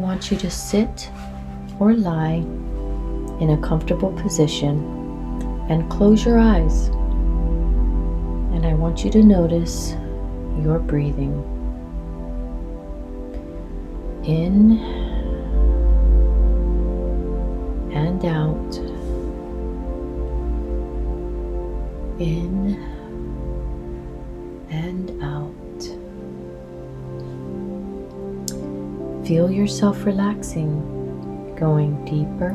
want you to sit or lie in a comfortable position and close your eyes. And I want you to notice your breathing. In and out. In and out. Feel yourself relaxing, going deeper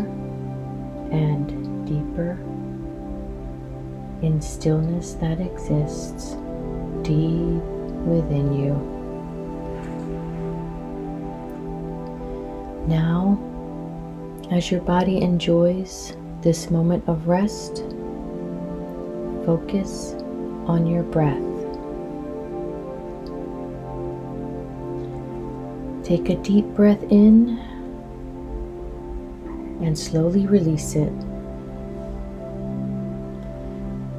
and deeper in stillness that exists deep within you. Now, as your body enjoys this moment of rest, focus on your breath. Take a deep breath in and slowly release it.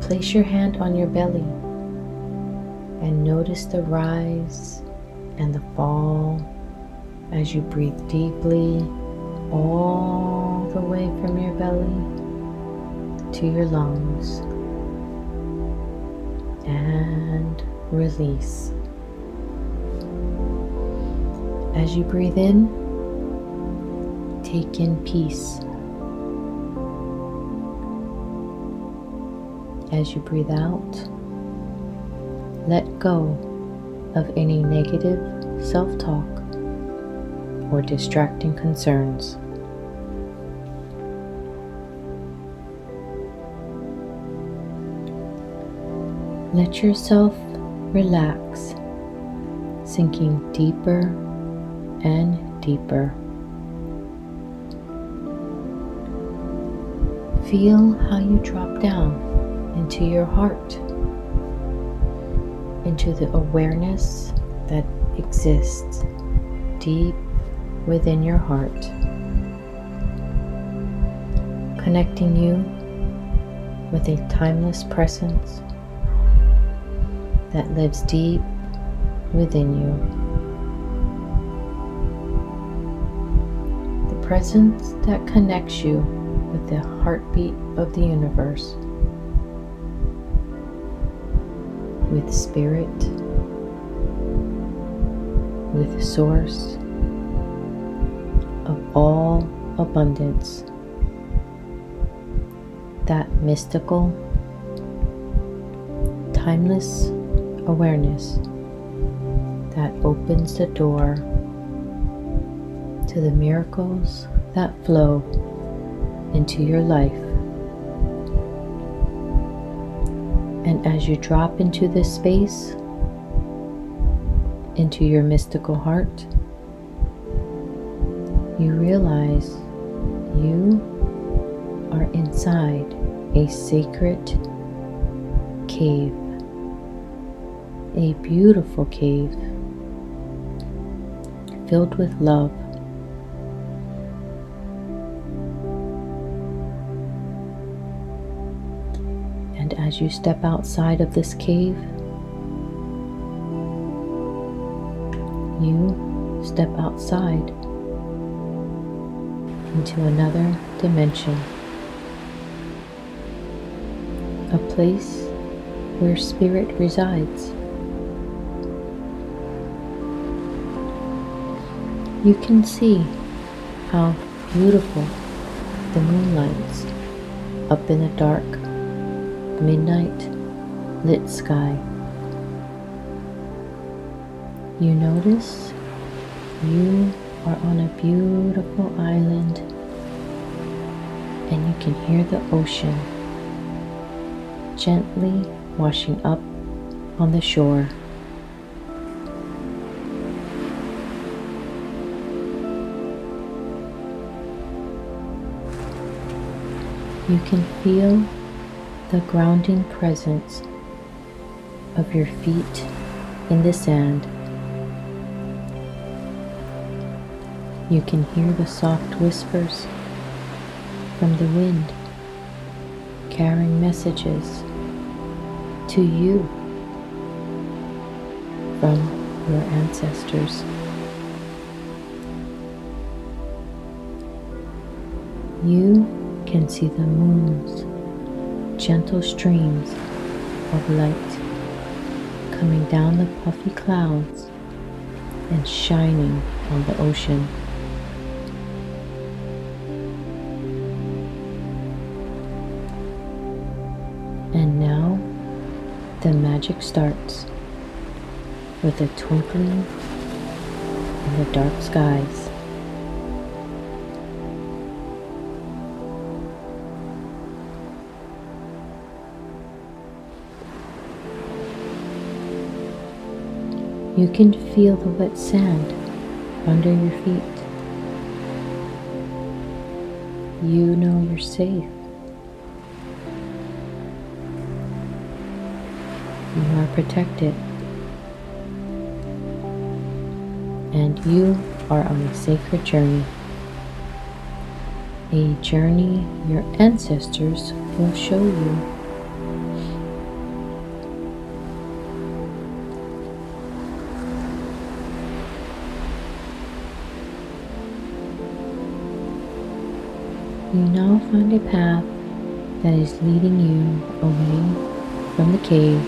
Place your hand on your belly and notice the rise and the fall as you breathe deeply all the way from your belly to your lungs and release. As you breathe in, take in peace. As you breathe out, let go of any negative self talk or distracting concerns. Let yourself relax, sinking deeper and deeper. Feel how you drop down into your heart, into the awareness that exists deep within your heart, connecting you with a timeless presence that lives deep within you. Presence that connects you with the heartbeat of the universe, with spirit, with source of all abundance, that mystical, timeless awareness that opens the door to the miracles that flow into your life. And as you drop into this space, into your mystical heart, you realize you are inside a sacred cave, a beautiful cave filled with love. As you step outside of this cave, you step outside into another dimension, a place where spirit resides. You can see how beautiful the moon lights up in the dark, midnight lit sky. You notice you are on a beautiful island and you can hear the ocean gently washing up on the shore. You can feel the grounding presence of your feet in the sand. You can hear the soft whispers from the wind carrying messages to you from your ancestors. You can see the moon's gentle streams of light coming down the puffy clouds and shining on the ocean. And now the magic starts with a twinkling in the dark skies. You can feel the wet sand under your feet. You know you're safe. You are protected. And you are on a sacred journey. A journey your ancestors will show you. You now find a path that is leading you away from the cave.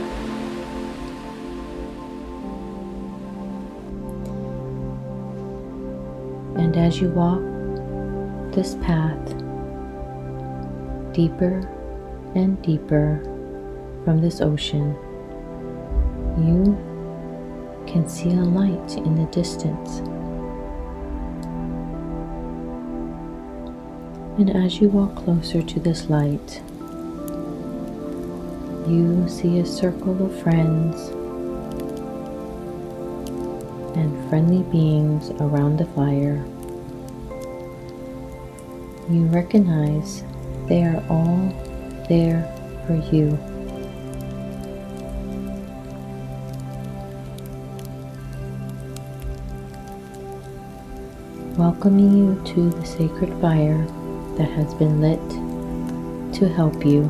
And as you walk this path deeper and deeper from this ocean, you can see a light in the distance. And as you walk closer to this light, you see a circle of friends and friendly beings around the fire. You recognize they are all there for you. Welcoming you to the sacred fire that has been lit to help you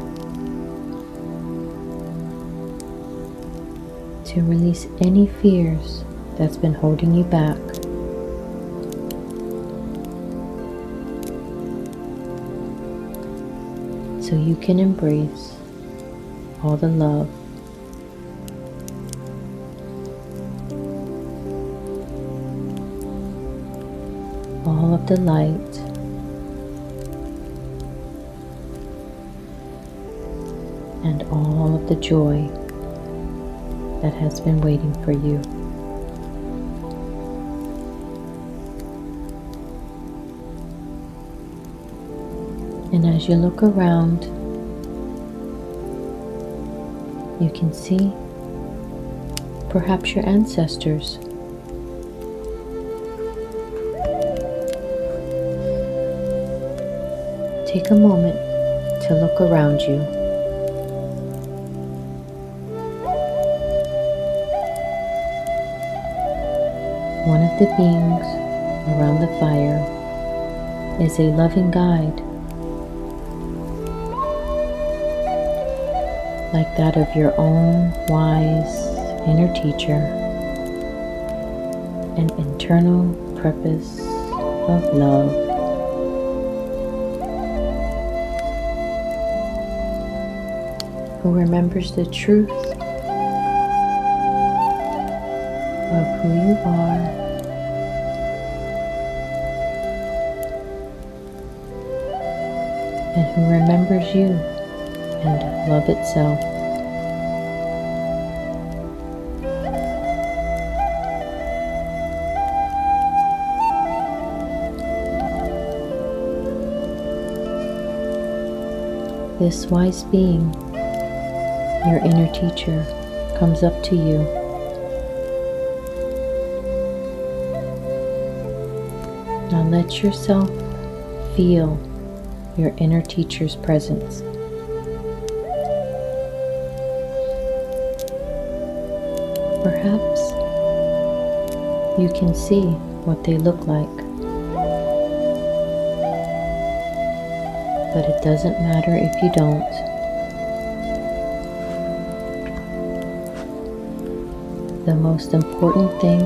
to release any fears that's been holding you back. So you can embrace all the love all of the light and all of the joy that has been waiting for you. And as you look around, you can see perhaps your ancestors. Take a moment to look around you. The beings around the fire is a loving guide, like that of your own wise inner teacher, an internal purpose of love. Who remembers the truth of who you are and who remembers you and love itself. This wise being, your inner teacher, comes up to you Now let yourself feel your inner teacher's presence. Perhaps you can see what they look like. But it doesn't matter if you don't. The most important thing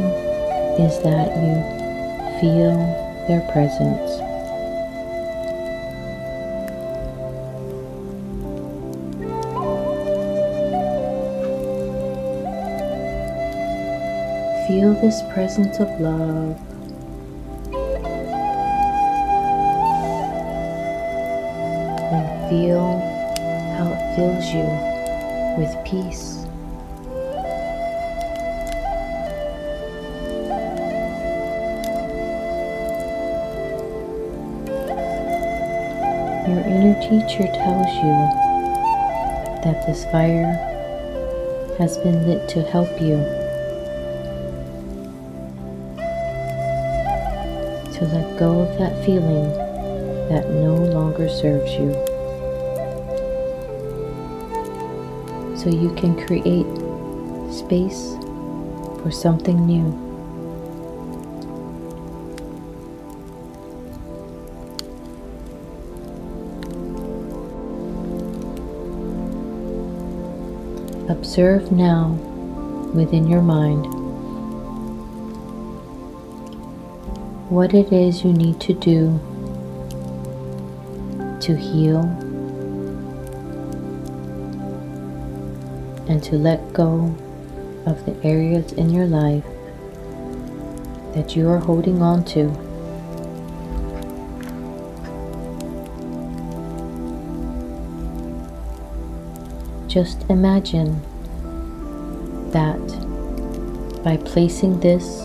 is that you feel their presence. Feel this presence of love. And feel how it fills you with peace. Your inner teacher tells you that this fire has been lit to help you to let go of that feeling that no longer serves you. So you can create space for something new. Observe now within your mind what it is you need to do to heal and to let go of the areas in your life that you are holding on to. Just imagine that by placing this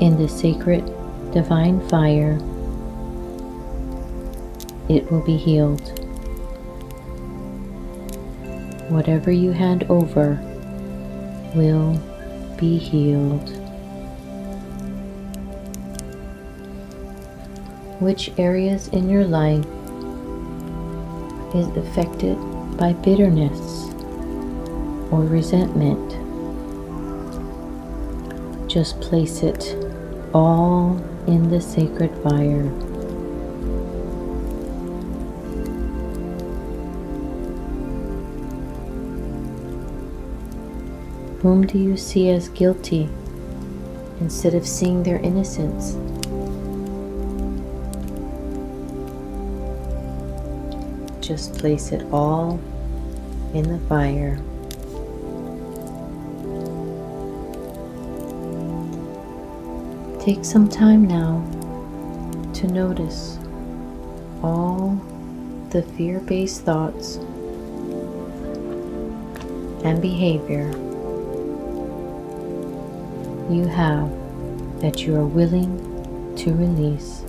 in the sacred divine fire, it will be healed. Whatever you hand over will be healed. Which areas in your life is affected by bitterness or resentment. Just place it all in the sacred fire. Whom do you see as guilty instead of seeing their innocence? Just place it all in the fire. Take some time now to notice all the fear based thoughts and behavior you have that you are willing to release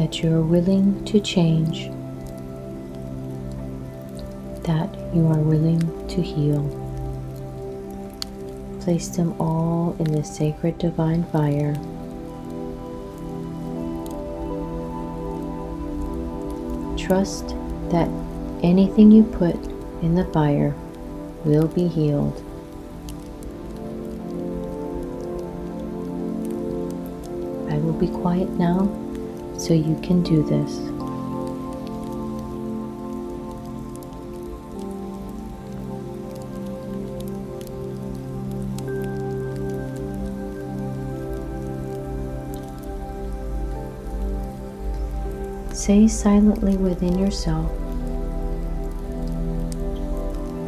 that you are willing to change, that you are willing to heal. Place them all in the sacred divine fire. Trust that anything you put in the fire will be healed. I will be quiet now so you can do this. Say silently within yourself,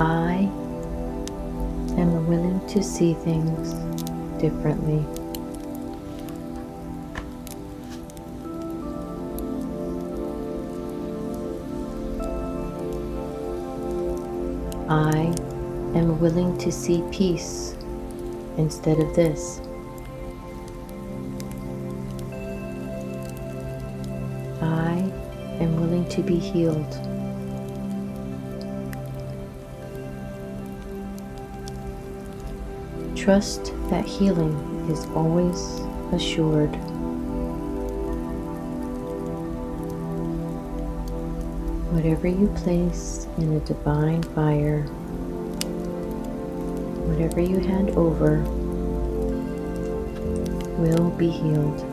I am willing to see things differently. I am willing to see peace instead of this. To be healed. Trust that healing is always assured. Whatever you place in a divine fire, whatever you hand over, will be healed.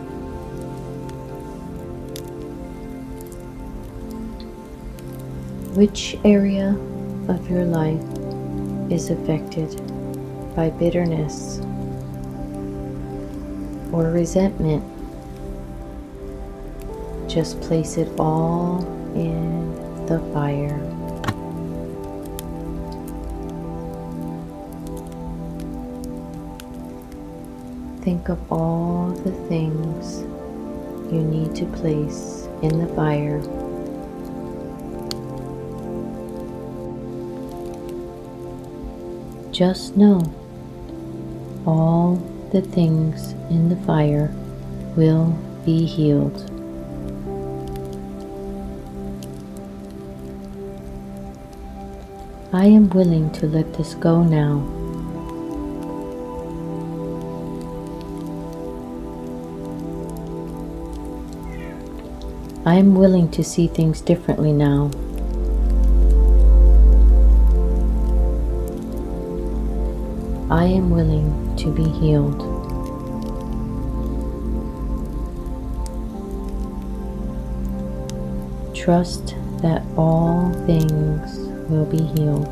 Which area of your life is affected by bitterness or resentment? Just place it all in the fire. Think of all the things you need to place in the fire. Just know all the things in the fire will be healed. I am willing to let this go now. I am willing to see things differently now. I am willing to be healed. Trust that all things will be healed.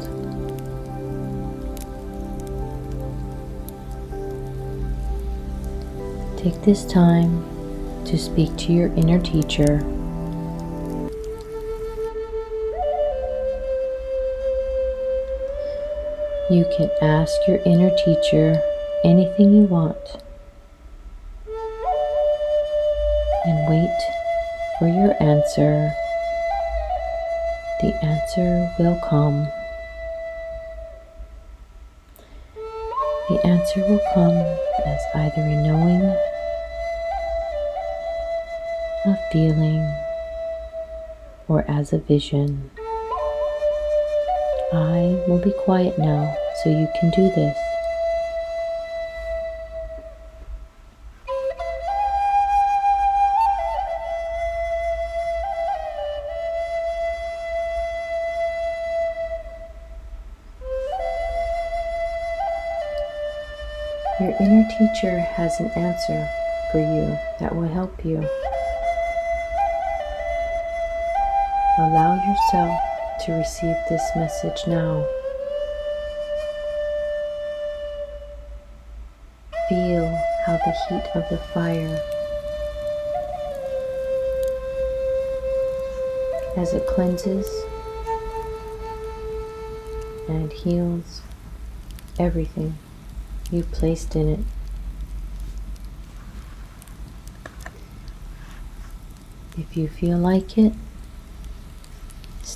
Take this time to speak to your inner teacher You can ask your inner teacher anything you want and wait for your answer. The answer will come. The answer will come as either a knowing, a feeling, or as a vision. I will be quiet now so you can do this. Your inner teacher has an answer for you that will help you. Allow yourself to receive this message now. Feel how the heat of the fire, as it cleanses and heals everything you placed in it. If you feel like it,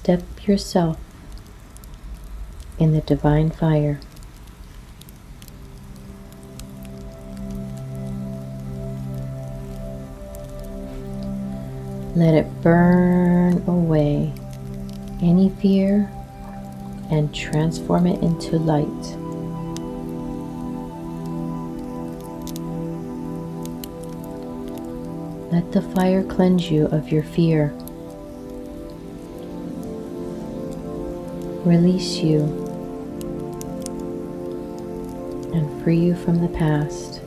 step yourself in the divine fire. Let it burn away any fear and transform it into light. Let the fire cleanse you of your fear. Release you and free you from the past.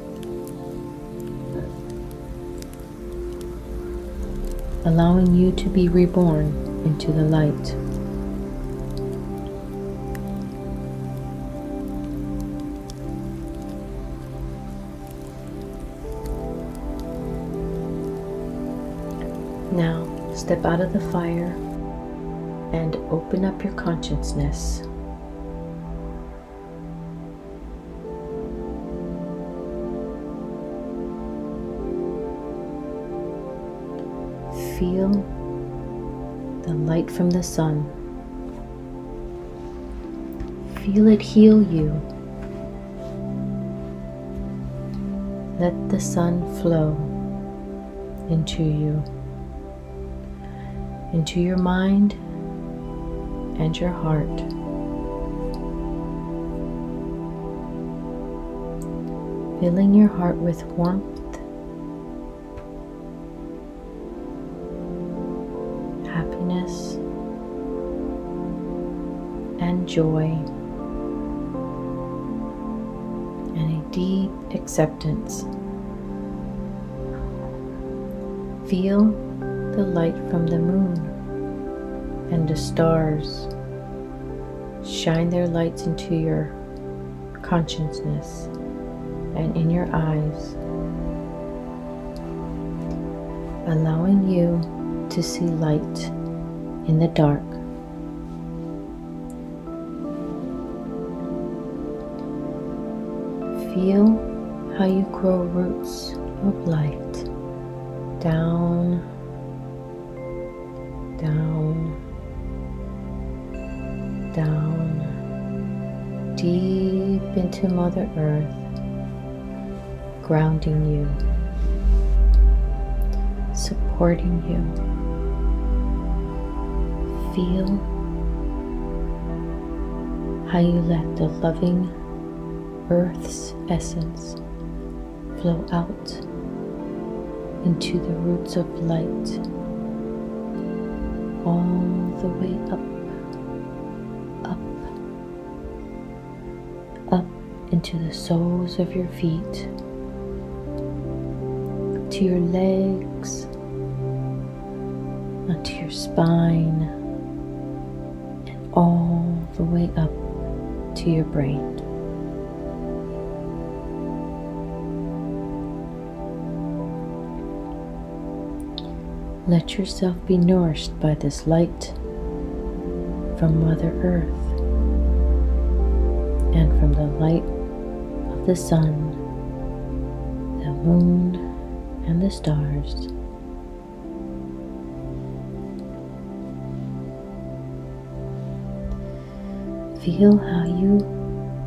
allowing you to be reborn into the light. Now, step out of the fire open up your consciousness. feel the light from the sun. Feel it heal you. Let the sun flow into you, into your mind and your heart. Filling your heart with warmth happiness, and joy and a deep acceptance. Feel the light from the moon and the stars shine their lights into your consciousness and in your eyes, allowing you to see light in the dark. Feel how you grow roots of light down, down, down, deep into Mother Earth, grounding you, supporting you. Feel how you let the loving Earth's essence flow out into the roots of light, all the way up, into the soles of your feet, to your legs, onto your spine, and all the way up to your brain. Let yourself be nourished by this light from Mother Earth and from the light the sun, the moon, and the stars. Feel how you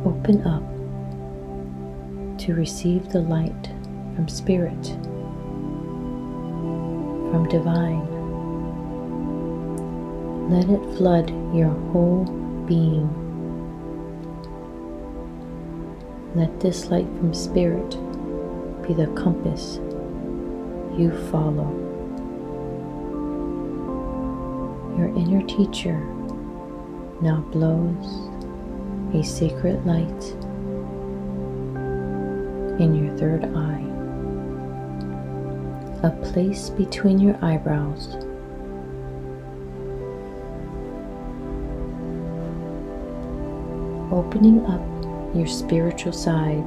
open up to receive the light from Spirit from divine. Let it flood your whole being. Let this light from Spirit be the compass you follow. Your inner teacher now blows a sacred light in your third eye a place between your eyebrows. Opening up your spiritual side.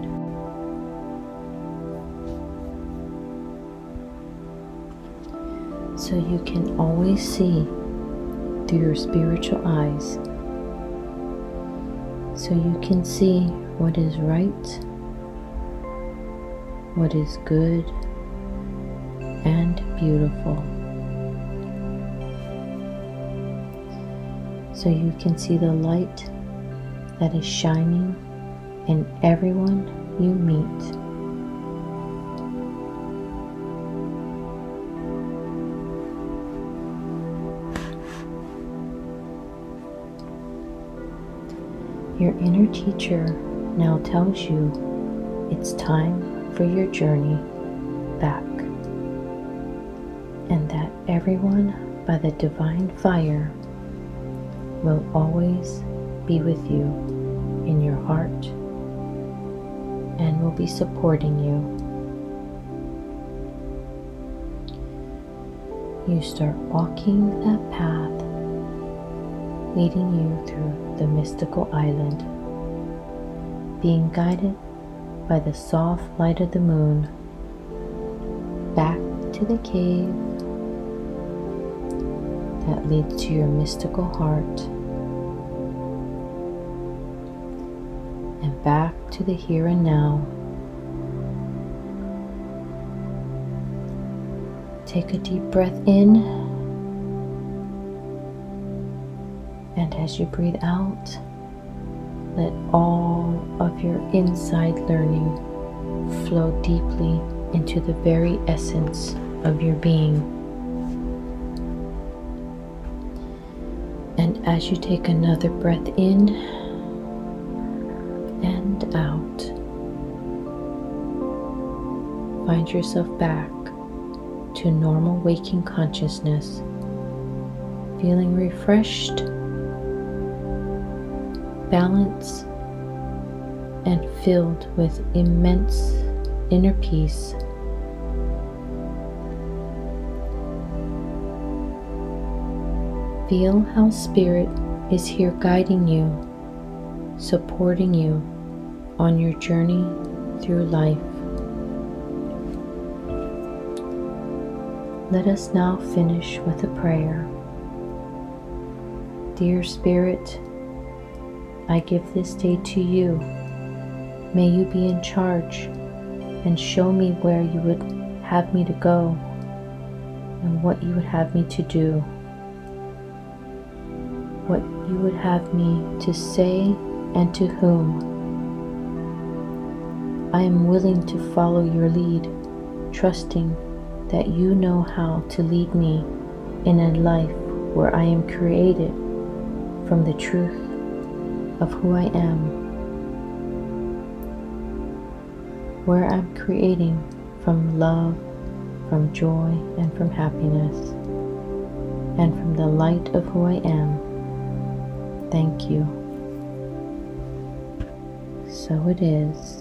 So you can always see through your spiritual eyes. So you can see what is right, what is good, and beautiful. So you can see the light that is shining in everyone you meet. Your inner teacher now tells you it's time for your journey back and that everyone by the divine fire will always be with you in your heart and will be supporting you. You start walking that path leading you through the mystical island, being guided by the soft light of the moon back to the cave that leads to your mystical heart back to the here and now. Take a deep breath in, and as you breathe out, let all of your inside learning flow deeply into the very essence of your being. And as you take another breath in and out, find yourself back to normal waking consciousness, feeling refreshed, balanced, and filled with immense inner peace. Feel how Spirit is here guiding you, supporting you on your journey through life. Let us now finish with a prayer. Dear Spirit, I give this day to you. May you be in charge. and show me where you would have me to go and what you would have me to do, what you would have me to say and to whom. I am willing to follow your lead, trusting that you know how to lead me in a life where I am created from the truth of who I am, where I'm creating from love, from joy, and from happiness, and from the light of who I am. Thank you. So it is.